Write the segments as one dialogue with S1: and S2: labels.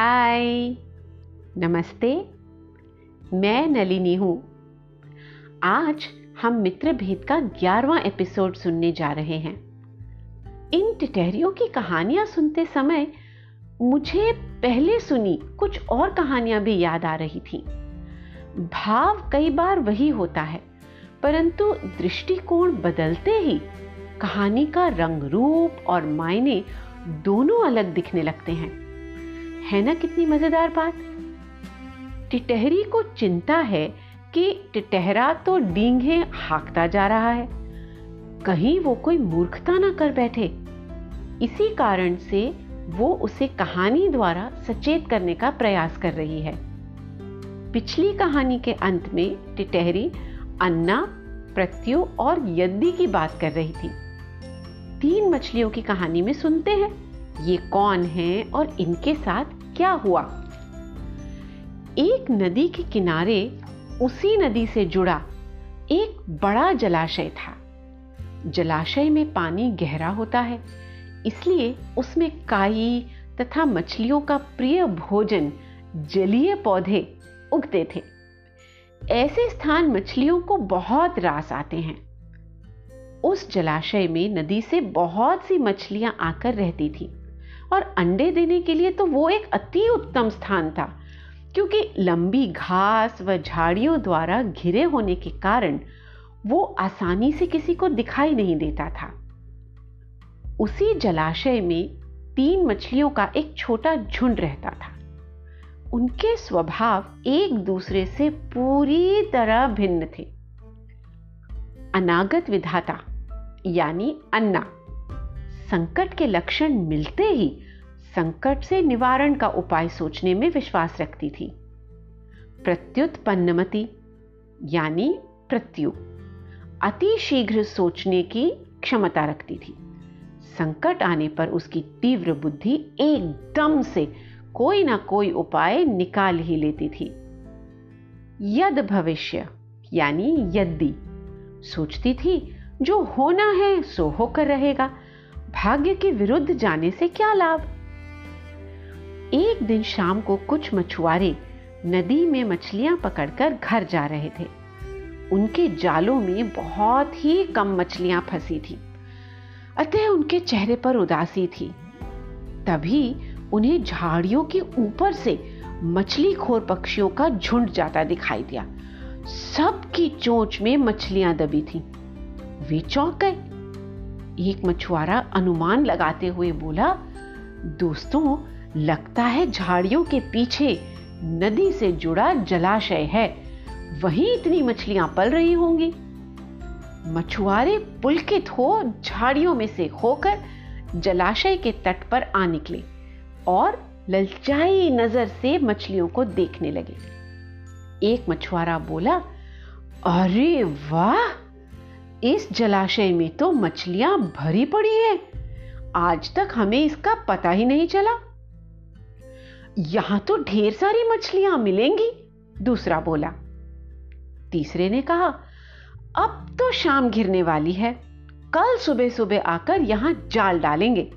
S1: हाय। नमस्ते। मैं नलिनी हूँ। आज हम मित्र भेद का ग्यारहवा एपिसोड सुनने जा रहे हैं। इन टिटहरियों की कहानियाँ सुनते समय मुझे पहले सुनी कुछ और कहानियाँ भी याद आ रही थी। भाव कई बार वही होता है, परंतु दृष्टिकोण बदलते ही कहानी का रंग रूप और मायने दोनों अलग दिखने लगते हैं। है ना कितनी मज़ेदार बात? टिटहरी को चिंता है कि टिटहरा तो डींगे हाकता जा रहा है। कहीं वो कोई मूर्खता ना कर बैठे। इसी कारण से वो उसे कहानी द्वारा सचेत करने का प्रयास कर रही है। पिछली कहानी के अंत में टिटहरी अन्ना, प्रत्यु और यद्दी की बात कर रही थी। तीन मछलियों की कहानी में सुनते हैं। ये कौन है और इनके साथ क्या हुआ? एक नदी के किनारे उसी नदी से जुड़ा एक बड़ा जलाशय था। जलाशय में पानी गहरा होता है, इसलिए उसमें काई तथा मछलियों का प्रिय भोजन जलीय पौधे उगते थे। ऐसे स्थान मछलियों को बहुत रास आते हैं। उस जलाशय में नदी से बहुत सी मछलियाँ आकर रहती थी। और अंडे देने के लिए तो वो एक अति उत्तम स्थान था, क्योंकि लंबी घास व झाड़ियों द्वारा घिरे होने के कारण वो आसानी से किसी को दिखाई नहीं देता था। उसी जलाशय में तीन मछलियों का एक छोटा झुंड रहता था। उनके स्वभाव एक दूसरे से पूरी तरह भिन्न थे। अनागत विधाता, यानी अन्ना। संकट के लक्षण मिलते ही संकट से निवारण का उपाय सोचने में विश्वास रखती थी। प्रत्युत्पन्नमति, यानी प्रत्यु, अति शीघ्र सोचने की क्षमता रखती थी। संकट आने पर उसकी तीव्र बुद्धि एकदम से कोई ना कोई उपाय निकाल ही लेती थी। यद भविष्य, यानी यदि सोचती थी, जो होना है सो होकर रहेगा। भाग्य के विरुद्ध जाने से क्या लाभ? एक दिन शाम को कुछ मछुआरे नदी में मछलियाँ पकड़कर घर जा रहे थे। उनके जालों में बहुत ही कम मछलियाँ फंसी थी। अतः उनके चेहरे पर उदासी थी। तभी उन्हें झाड़ियों के ऊपर से मछली खोर पक्षियों का झुंड जाता दिखाई दिया। सबकी चोंच में मछलियाँ दबी थी। वे चौंक गए। एक मछुआरा अनुमान लगाते हुए बोला, दोस्तों, लगता है झाड़ियों के पीछे नदी से जुड़ा जलाशय है। वहीं इतनी मछलियाँ पल रही होंगी। मछुआरे पुलकित हो झाड़ियों में से होकर जलाशय के तट पर आ निकले और ललचाई नज़र से मछलियों को देखने लगे। एक मछुआरा बोला, अरे वाह! इस जलाशय में तो मछलियाँ भरी पड़ी हैं। आज तक हमें इसका पता ही नहीं चला। यहाँ तो ढेर सारी मछलियाँ मिलेंगी, दूसरा बोला। तीसरे ने कहा, अब तो शाम घिरने वाली है। कल सुबह सुबह आकर यहाँ जाल डालेंगे।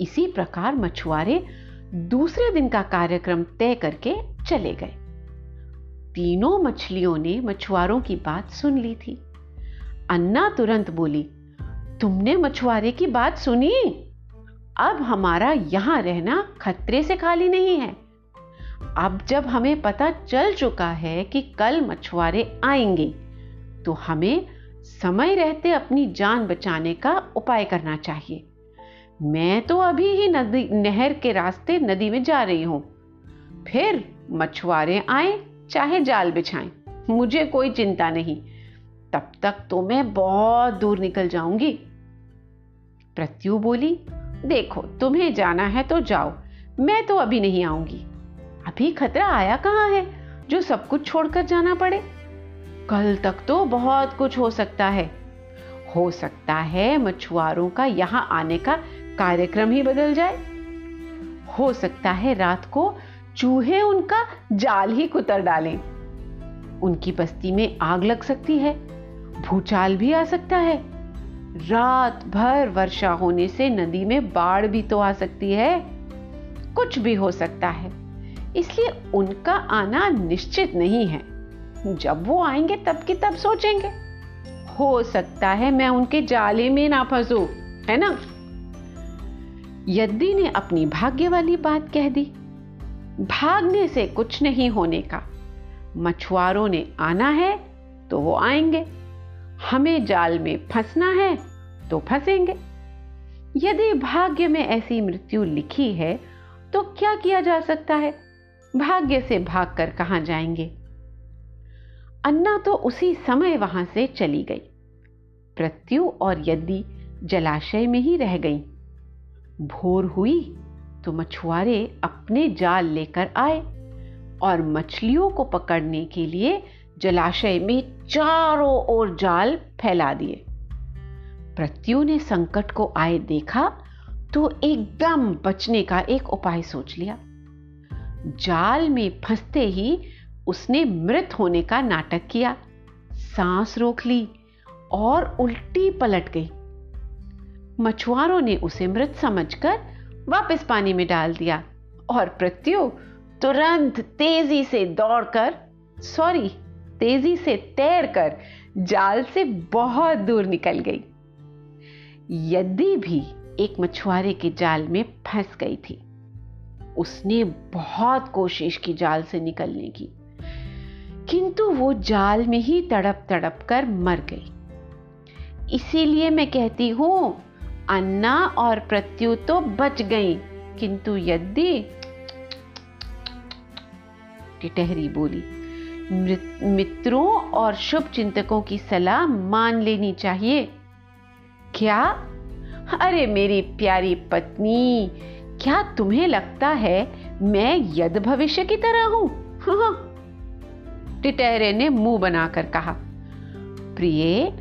S1: इसी प्रकार मछुआरे दूसरे दिन का कार्यक्रम तय करके चले गए। तीनों मछलियों ने मछुआरों की बात सुन ली थी। अन्ना तुरंत बोली, तुमने मछुआरे की बात सुनी? अब हमारा यहाँ रहना खतरे से खाली नहीं है। अब जब हमें पता चल चुका है कि कल मछुआरे आएँगे तो हमें समय रहते अपनी जान बचाने का उपाय करना चाहिए। मैं तो अभी ही नदी, नहर के रास्ते नदी में जा रही हूँ। फिर मछुआरे आए, चाहे जाल बिछाएँ। मुझे कोई चिंता नहीं। तब तक तो मैं बहुत दूर निकल जाऊँगी। प्रत्यु बोली, देखो, तुम्हें जाना है तो जाओ, मैं तो अभी नहीं आऊँगी। अभी खतरा आया कहाँ है, जो सब कुछ छोड़कर जाना पड़े? कल तक तो बहुत कुछ हो सकता है। हो सकता है मछुआरों का यहाँ आने का कार्यक्रम ही बदल जाए। हो सकता है रात को चूहे उनका जाल ही कुतर डालें। उनकी बस्ती में आग लग सकती है। भूचाल भी आ सकता है। रात भर वर्षा होने से नदी में बाढ़ भी तो आ सकती है। कुछ भी हो सकता है। इसलिए उनका आना निश्चित नहीं है। जब वो आएँगे, तब की तब सोचेंगे। हो सकता है मैं उनके जाले में ना फंसू, है ना? यद्दी ने अपनी भाग्य वाली बात कह दी। भागने से कुछ नहीं होने का। मछुआरों ने आना है तो वो आएँगे। हमें जाल में फंसना है तो फंसेंगे। यदि भाग्य में ऐसी मृत्यु लिखी है तो क्या किया जा सकता है? भाग्य से भागकर कहाँ जाएँगे? अन्ना तो उसी समय वहाँ से चली गई। प्रत्यु और यदि जलाशय में ही रह गई। भोर हुई तो मछुआरे अपने जाल लेकर आए और मछलियों को पकड़ने के लिए जलाशय में चारों ओर जाल फैला दिए। प्रत्यु ने संकट को आए देखा तो एकदम बचने का एक उपाय सोच लिया। जाल में फंसते ही उसने मृत होने का नाटक किया। सांस रोक ली और उल्टी पलट गई। मछुआरों ने उसे मृत समझकर वापस पानी में डाल दिया और प्रत्यु तुरंत तेज़ी से दौड़कर, सॉरी तेज़ी से तैरकर जाल से बहुत दूर निकल गई। यदि भी एक मछुआरे के जाल में फंस गई थी। उसने बहुत कोशिश की जाल से निकलने की, किंतु वो जाल में ही तड़प तड़प कर मर गई। इसीलिए मैं कहती हूँ, अन्ना और प्रत्यु तो बच गई, किंतु यदि टिटहरी बोली मित्रों और शुभ चिंतकों की सलाह मान लेनी चाहिए। क्या? अरे मेरी प्यारी पत्नी, क्या तुम्हें लगता है मैं यद भविष्य की तरह हूँ। टिटहरे ने मुँह बनाकर कहा, प्रिय,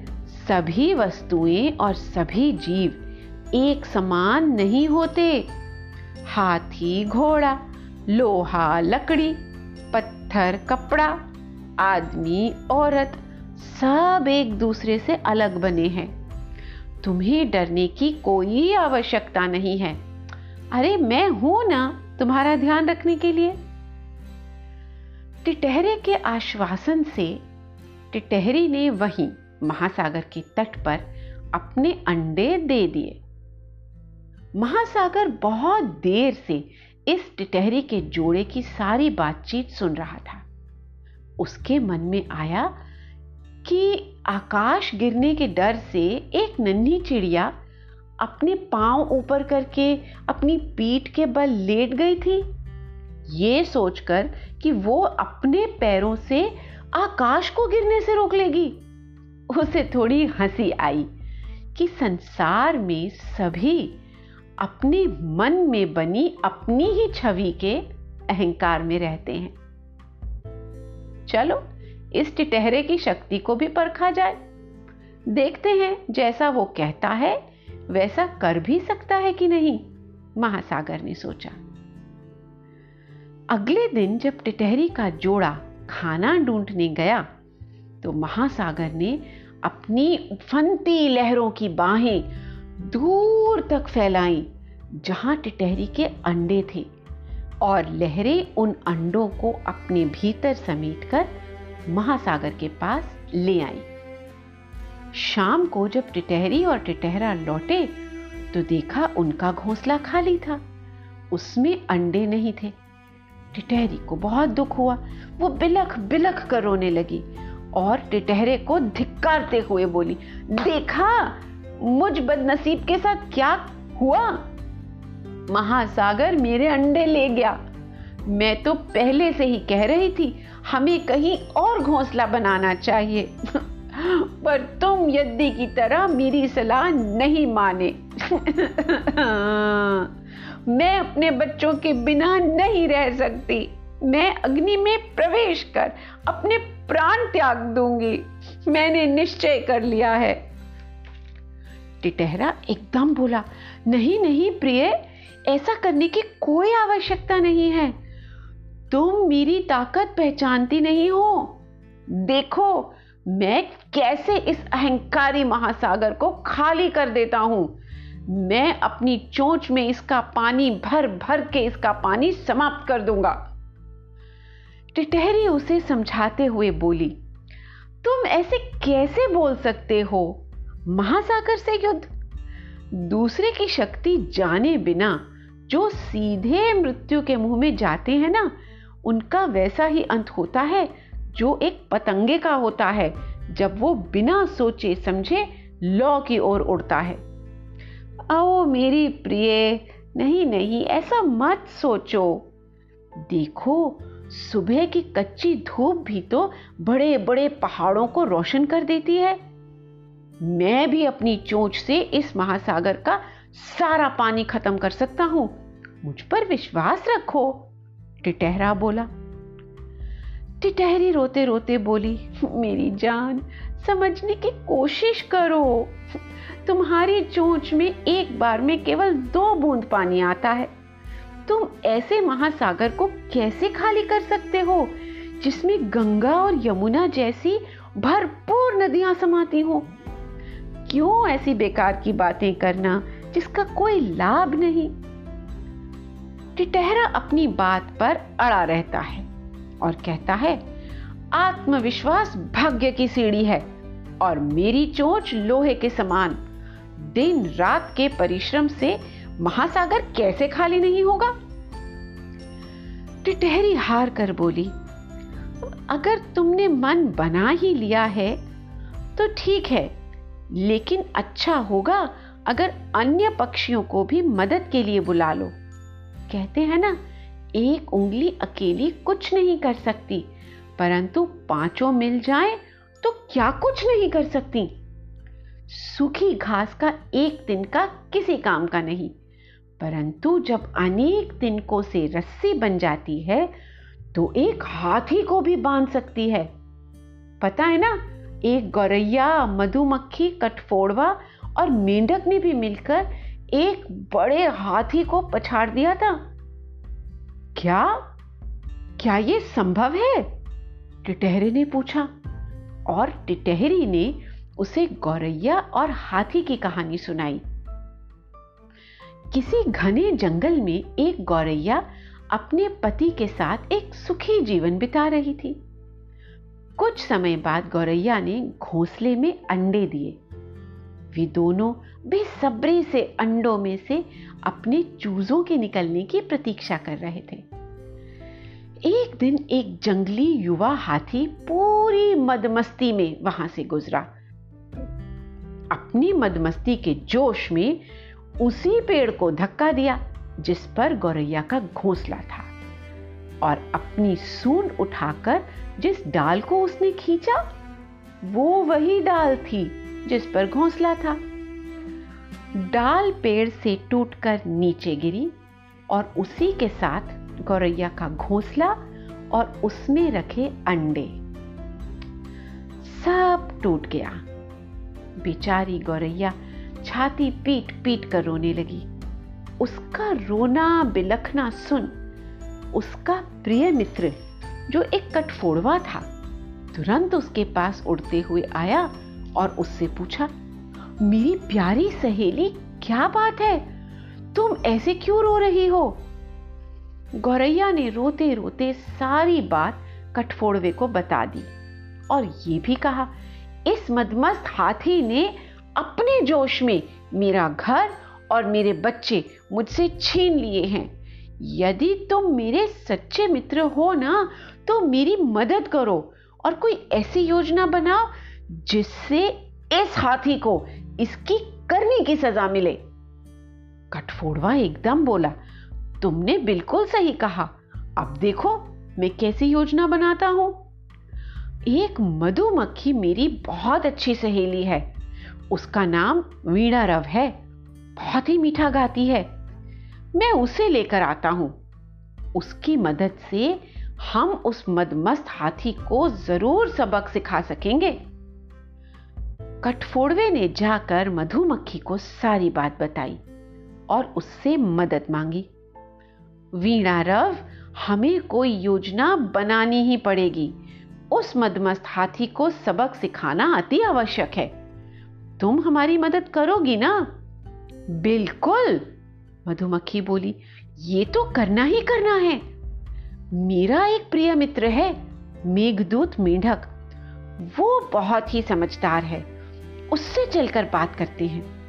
S1: सभी वस्तुएँ और सभी जीव एक समान नहीं होते। हाथी घोड़ा, लोहा लकड़ी, पत्थर कपड़ा आदमी, औरत सब एक दूसरे से अलग बने हैं। तुम्हें डरने की कोई आवश्यकता नहीं है। अरे, मैं हूँ ना तुम्हारा ध्यान रखने के लिए। टिटहरे के आश्वासन से टिटहरी ने वहीं महासागर के तट पर अपने अंडे दे दिए। महासागर बहुत देर से इस टिटहरी के जोड़े की सारी बातचीत सुन रहा था। उसके मन में आया कि आकाश गिरने के डर से एक नन्ही चिड़िया अपने पाँव ऊपर करके अपनी पीठ के बल लेट गई थी। ये सोचकर कि वो अपने पैरों से आकाश को गिरने से रोक लेगी। उसे थोड़ी हँसी आई कि संसार में सभी अपने मन में बनी अपनी ही छवि के अहंकार में रहते हैं। चलो, इस टिटहरे की शक्ति को भी परखा जाए। देखते हैं, जैसा वो कहता है, वैसा कर भी सकता है कि नहीं, महासागर ने सोचा। अगले दिन जब टिटहरी का जोड़ा खाना ढूँढने गया तो महासागर ने अपनी उफनती लहरों की बाहें दूर तक फैलाई, जहाँ टिटहरी के अंडे थे। और लहरें उन अंडों को अपने भीतर समेटकर महासागर के पास ले आई। शाम को जब टिटहरी और टिटहरा लौटे तो देखा उनका घोंसला खाली था। उसमें अंडे नहीं थे। टिटहरी को बहुत दुख हुआ। वो बिलख बिलख कर रोने लगी और टिटहरे को धिक्कारते हुए बोली, देखा? मुझ बदनसीब के साथ क्या हुआ? महासागर मेरे अंडे ले गया। मैं तो पहले से ही कह रही थी, हमें कहीं और घोंसला बनाना चाहिए। पर तुम यद्दी की तरह मेरी सलाह नहीं माने। मैं अपने बच्चों के बिना नहीं रह सकती। मैं अग्नि में प्रवेश कर अपने प्राण त्याग दूँगी। मैंने निश्चय कर लिया है। टिटहरा एकदम बोला, नहीं नहीं प्रिय ऐसा करने की कोई आवश्यकता नहीं है। तुम मेरी ताकत पहचानती नहीं हो। देखो, मैं कैसे इस अहंकारी महासागर को खाली कर देता हूँ। मैं अपनी चोंच में इसका पानी भर भर के इसका पानी समाप्त कर दूँगा। टिटहरी उसे समझाते हुए बोली, तुम ऐसे कैसे बोल सकते हो? महासागर से युद्ध दूसरे की शक्ति जाने बिना, जो सीधे मृत्यु के मुँह में जाते हैं ना, उनका वैसा ही अंत होता है, जो एक पतंगे का होता है, जब वो बिना सोचे समझे लौ की ओर उड़ता है। आओ मेरी प्रिय, नहीं नहीं, ऐसा मत सोचो। देखो, सुबह की कच्ची धूप भी तो बड़े बड़े पहाड़ों को रोशन कर देती है। मैं भी अपनी चोंच से इस महासागर का सारा पानी खत्म कर सकता हूँ। मुझ पर विश्वास रखो, टिटहरा बोला। टिटहरी रोते रोते बोली, मेरी जान, समझने की कोशिश करो। तुम्हारी चोंच में एक बार में केवल दो बूंद पानी आता है। तुम ऐसे महासागर को कैसे खाली कर सकते हो, जिसमें गंगा और यमुना जैसी भरपूर नदियाँ समाती हो? क्यों ऐसी बेकार की बातें करना जिसका कोई लाभ नहीं? टिटहरा अपनी बात पर अड़ा रहता है और कहता है, आत्मविश्वास भाग्य की सीढ़ी है और मेरी चोंच लोहे के समान। दिन रात के परिश्रम से महासागर कैसे खाली नहीं होगा? टिटहरी हार कर बोली, अगर तुमने मन बना ही लिया है तो ठीक है। लेकिन अच्छा होगा अगर अन्य पक्षियों को भी मदद के लिए बुला लो। कहते हैं ना, एक उंगली अकेली कुछ नहीं कर सकती, परंतु पाँचों मिल जाएँ तो क्या कुछ नहीं कर सकती? सूखी घास का एक दिन का किसी काम का नहीं, परंतु जब अनेक तिनकों से रस्सी बन जाती है तो एक हाथी को भी बाँध सकती है। पता है ना एक गौरैया, मधुमक्खी कटफोड़वा और मेंढक ने भी मिलकर एक बड़े हाथी को पछाड़ दिया था। क्या? क्या यह संभव है? टिटहरे ने पूछा और टिटहरी ने उसे गौरैया और हाथी की कहानी सुनाई। किसी घने जंगल में एक गौरैया अपने पति के साथ एक सुखी जीवन बिता रही थी। कुछ समय बाद गौरैया ने घोंसले में अंडे दिए। वे दोनों बेसब्री से अंडों में से अपने चूजों के निकलने की प्रतीक्षा कर रहे थे। एक दिन एक जंगली युवा हाथी पूरी मदमस्ती में वहाँ से गुजरा। अपनी मदमस्ती के जोश में उसी पेड़ को धक्का दिया, जिस पर गौरैया का घोंसला था। और अपनी सूंड उठाकर जिस डाल को उसने खींचा, वो वही डाल थी जिस पर घोंसला था। डाल पेड़ से टूटकर नीचे गिरी और उसी के साथ गौरैया का घोंसला और उसमें रखे अंडे। सब टूट गया। बेचारी गौरैया छाती पीट पीट कर रोने लगी। उसका रोना बिलखना सुन उसका प्रिय मित्र, जो एक कटफोड़वा था, तुरंत उसके पास उड़ते हुए आया और उससे पूछा, मेरी प्यारी सहेली, क्या बात है? तुम ऐसे क्यों रो रही हो? गौरैया ने रोते रोते सारी बात कटफोड़वे को बता दी और ये भी कहा, इस मदमस्त हाथी ने अपने जोश में मेरा घर और मेरे बच्चे मुझसे छीन लिए हैं। यदि तुम मेरे सच्चे मित्र हो ना तो मेरी मदद करो और कोई ऐसी योजना बनाओ जिससे इस हाथी को इसकी करने की सजा मिले। कठफोड़वा एकदम बोला, तुमने बिल्कुल सही कहा। अब देखो मैं कैसी योजना बनाता हूँ। एक मधुमक्खी मेरी बहुत अच्छी सहेली है। उसका नाम वीणा रव है। बहुत ही मीठा गाती है। मैं उसे लेकर आता हूँ। उसकी मदद से हम उस मदमस्त हाथी को ज़रूर सबक सिखा सकेंगे। कठफोड़वे ने जाकर मधुमक्खी को सारी बात बताई और उससे मदद मांगी। वीणा रव, हमें कोई योजना बनानी ही पड़ेगी। उस मदमस्त हाथी को सबक सिखाना अति आवश्यक है। तुम हमारी मदद करोगी ना? बिल्कुल! मधुमक्खी बोली, ये तो करना ही करना है। मेरा एक प्रिय मित्र है, मेघदूत मेढक। वो बहुत ही समझदार है। उससे चलकर बात करते हैं।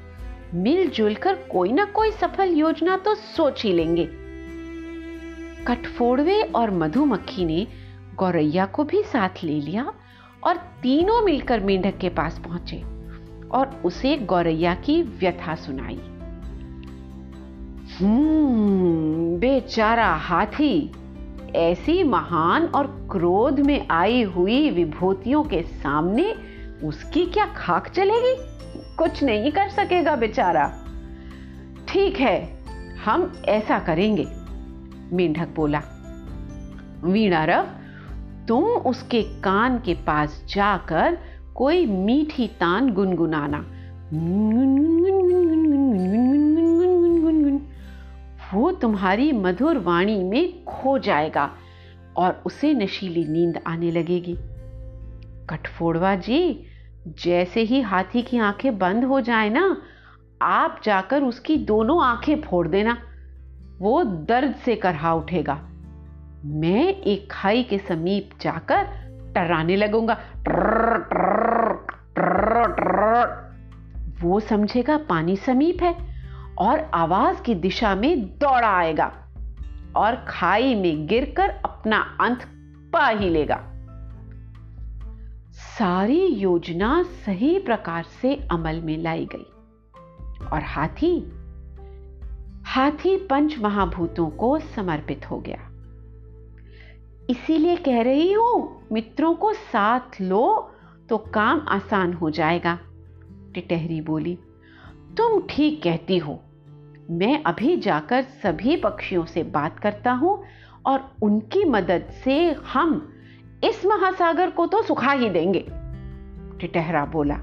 S1: मिलजुल कर कोई ना कोई सफल योजना तो सोच ही लेंगे। कठफोड़वे और मधुमक्खी ने गौरैया को भी साथ ले लिया और तीनों मिलकर मेंढक के पास पहुँचे और उसे गौरैया की व्यथा सुनाई। बेचारा हाथी ऐसी महान और क्रोध में आई हुई विभूतियों के सामने उसकी क्या खाक चलेगी? कुछ नहीं कर सकेगा बेचारा। ठीक है, हम ऐसा करेंगे, मेंढक बोला। वीणारव तुम उसके कान के पास जाकर कोई मीठी तान गुनगुनाना। वो तुम्हारी मधुर वाणी में खो जाएगा और उसे नशीली नींद आने लगेगी। कठफोड़वा जी, जैसे ही हाथी की आँखें बंद हो जाए ना, आप जाकर उसकी दोनों आँखें फोड़ देना। वो दर्द से करहा उठेगा। मैं एक खाई के समीप जाकर टर्राने लगूँगा। वो समझेगा पानी समीप है। और आवाज़ की दिशा में दौड़ा आएगा और खाई में गिरकर अपना अंत पा ही लेगा। सारी योजना सही प्रकार से अमल में लाई गई और हाथी हाथी पंच महाभूतों को समर्पित हो गया। इसीलिए कह रही हूँ, मित्रों को साथ लो तो काम आसान हो जाएगा, टिटहरी बोली। तुम ठीक कहती हो मैं अभी जाकर सभी पक्षियों से बात करता हूँ और उनकी मदद से हम इस महासागर को तो सुखा ही देंगे, टिटहरा बोला।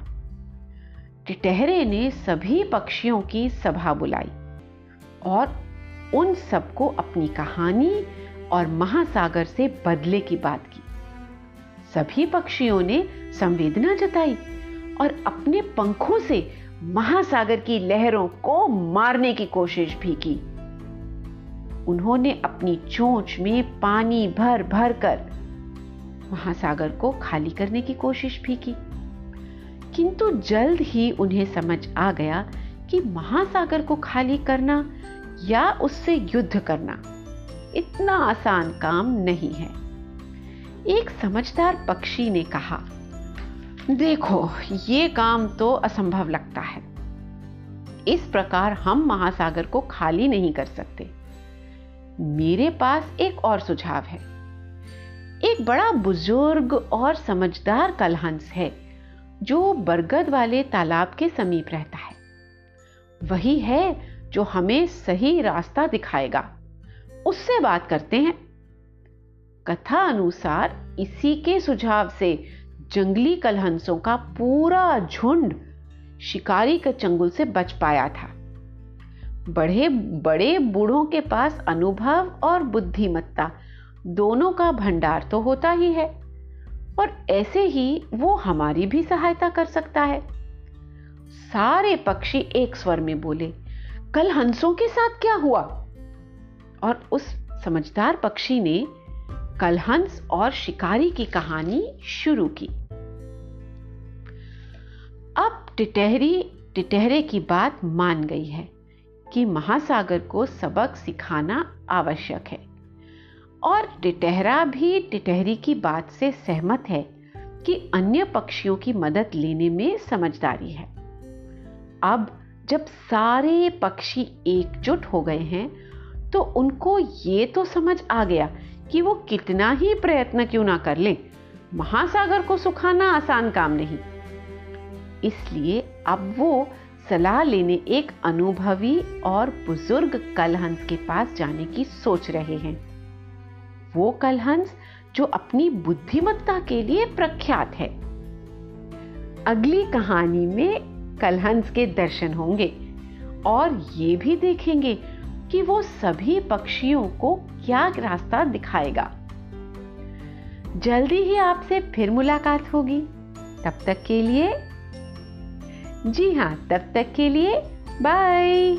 S1: टिटहरे ने सभी पक्षियों की सभा बुलाई और उन सबको अपनी कहानी और महासागर से बदले की बात की। सभी पक्षियों ने संवेदना जताई और अपने पंखों से महासागर की लहरों को मारने की कोशिश भी की। उन्होंने अपनी चोंच में पानी भर भर कर महासागर को खाली करने की कोशिश भी की। किंतु जल्द ही उन्हें समझ आ गया कि महासागर को खाली करना या उससे युद्ध करना इतना आसान काम नहीं है। एक समझदार पक्षी ने कहा देखो, ये काम तो असंभव लगता है। इस प्रकार हम महासागर को खाली नहीं कर सकते। मेरे पास एक और सुझाव है। एक बड़ा बुज़ुर्ग और समझदार कलहंस है, जो बरगद वाले तालाब के समीप रहता है। वही है जो हमें सही रास्ता दिखाएगा। उससे बात करते हैं। कथा अनुसार इसी के सुझाव से जंगली कलहंसों का पूरा झुंड शिकारी के चंगुल से बच पाया था। बड़े बड़े बूढ़ों के पास अनुभव और बुद्धिमत्ता दोनों का भंडार तो होता ही है, और ऐसे ही वो हमारी भी सहायता कर सकता है। सारे पक्षी एक स्वर में बोले कल हंसों के साथ क्या हुआ? और उस समझदार पक्षी ने कलहंस और शिकारी की कहानी शुरू की। अब टिटहरी, टिटहरे की बात मान गई है कि महासागर को सबक सिखाना आवश्यक है। और टिटहरा भी टिटहरी की बात से सहमत है कि अन्य पक्षियों की मदद लेने में समझदारी है। अब जब सारे पक्षी एकजुट हो गए हैं तो उनको ये तो समझ आ गया कि वो कितना ही प्रयत्न क्यों ना कर ले। महासागर को सुखाना आसान काम नहीं। इसलिए अब वो सलाह लेने एक अनुभवी और बुज़ुर्ग कलहंस के पास जाने की सोच रहे हैं। वो कलहंस जो अपनी बुद्धिमत्ता के लिए प्रख्यात है। अगली कहानी में कलहंस के दर्शन होंगे और ये भी देखेंगे कि वो सभी पक्षियों को क्या रास्ता दिखाएगा? जल्दी ही आपसे फिर मुलाकात होगी। तब तक के लिए जी हाँ तब तक के लिए बाय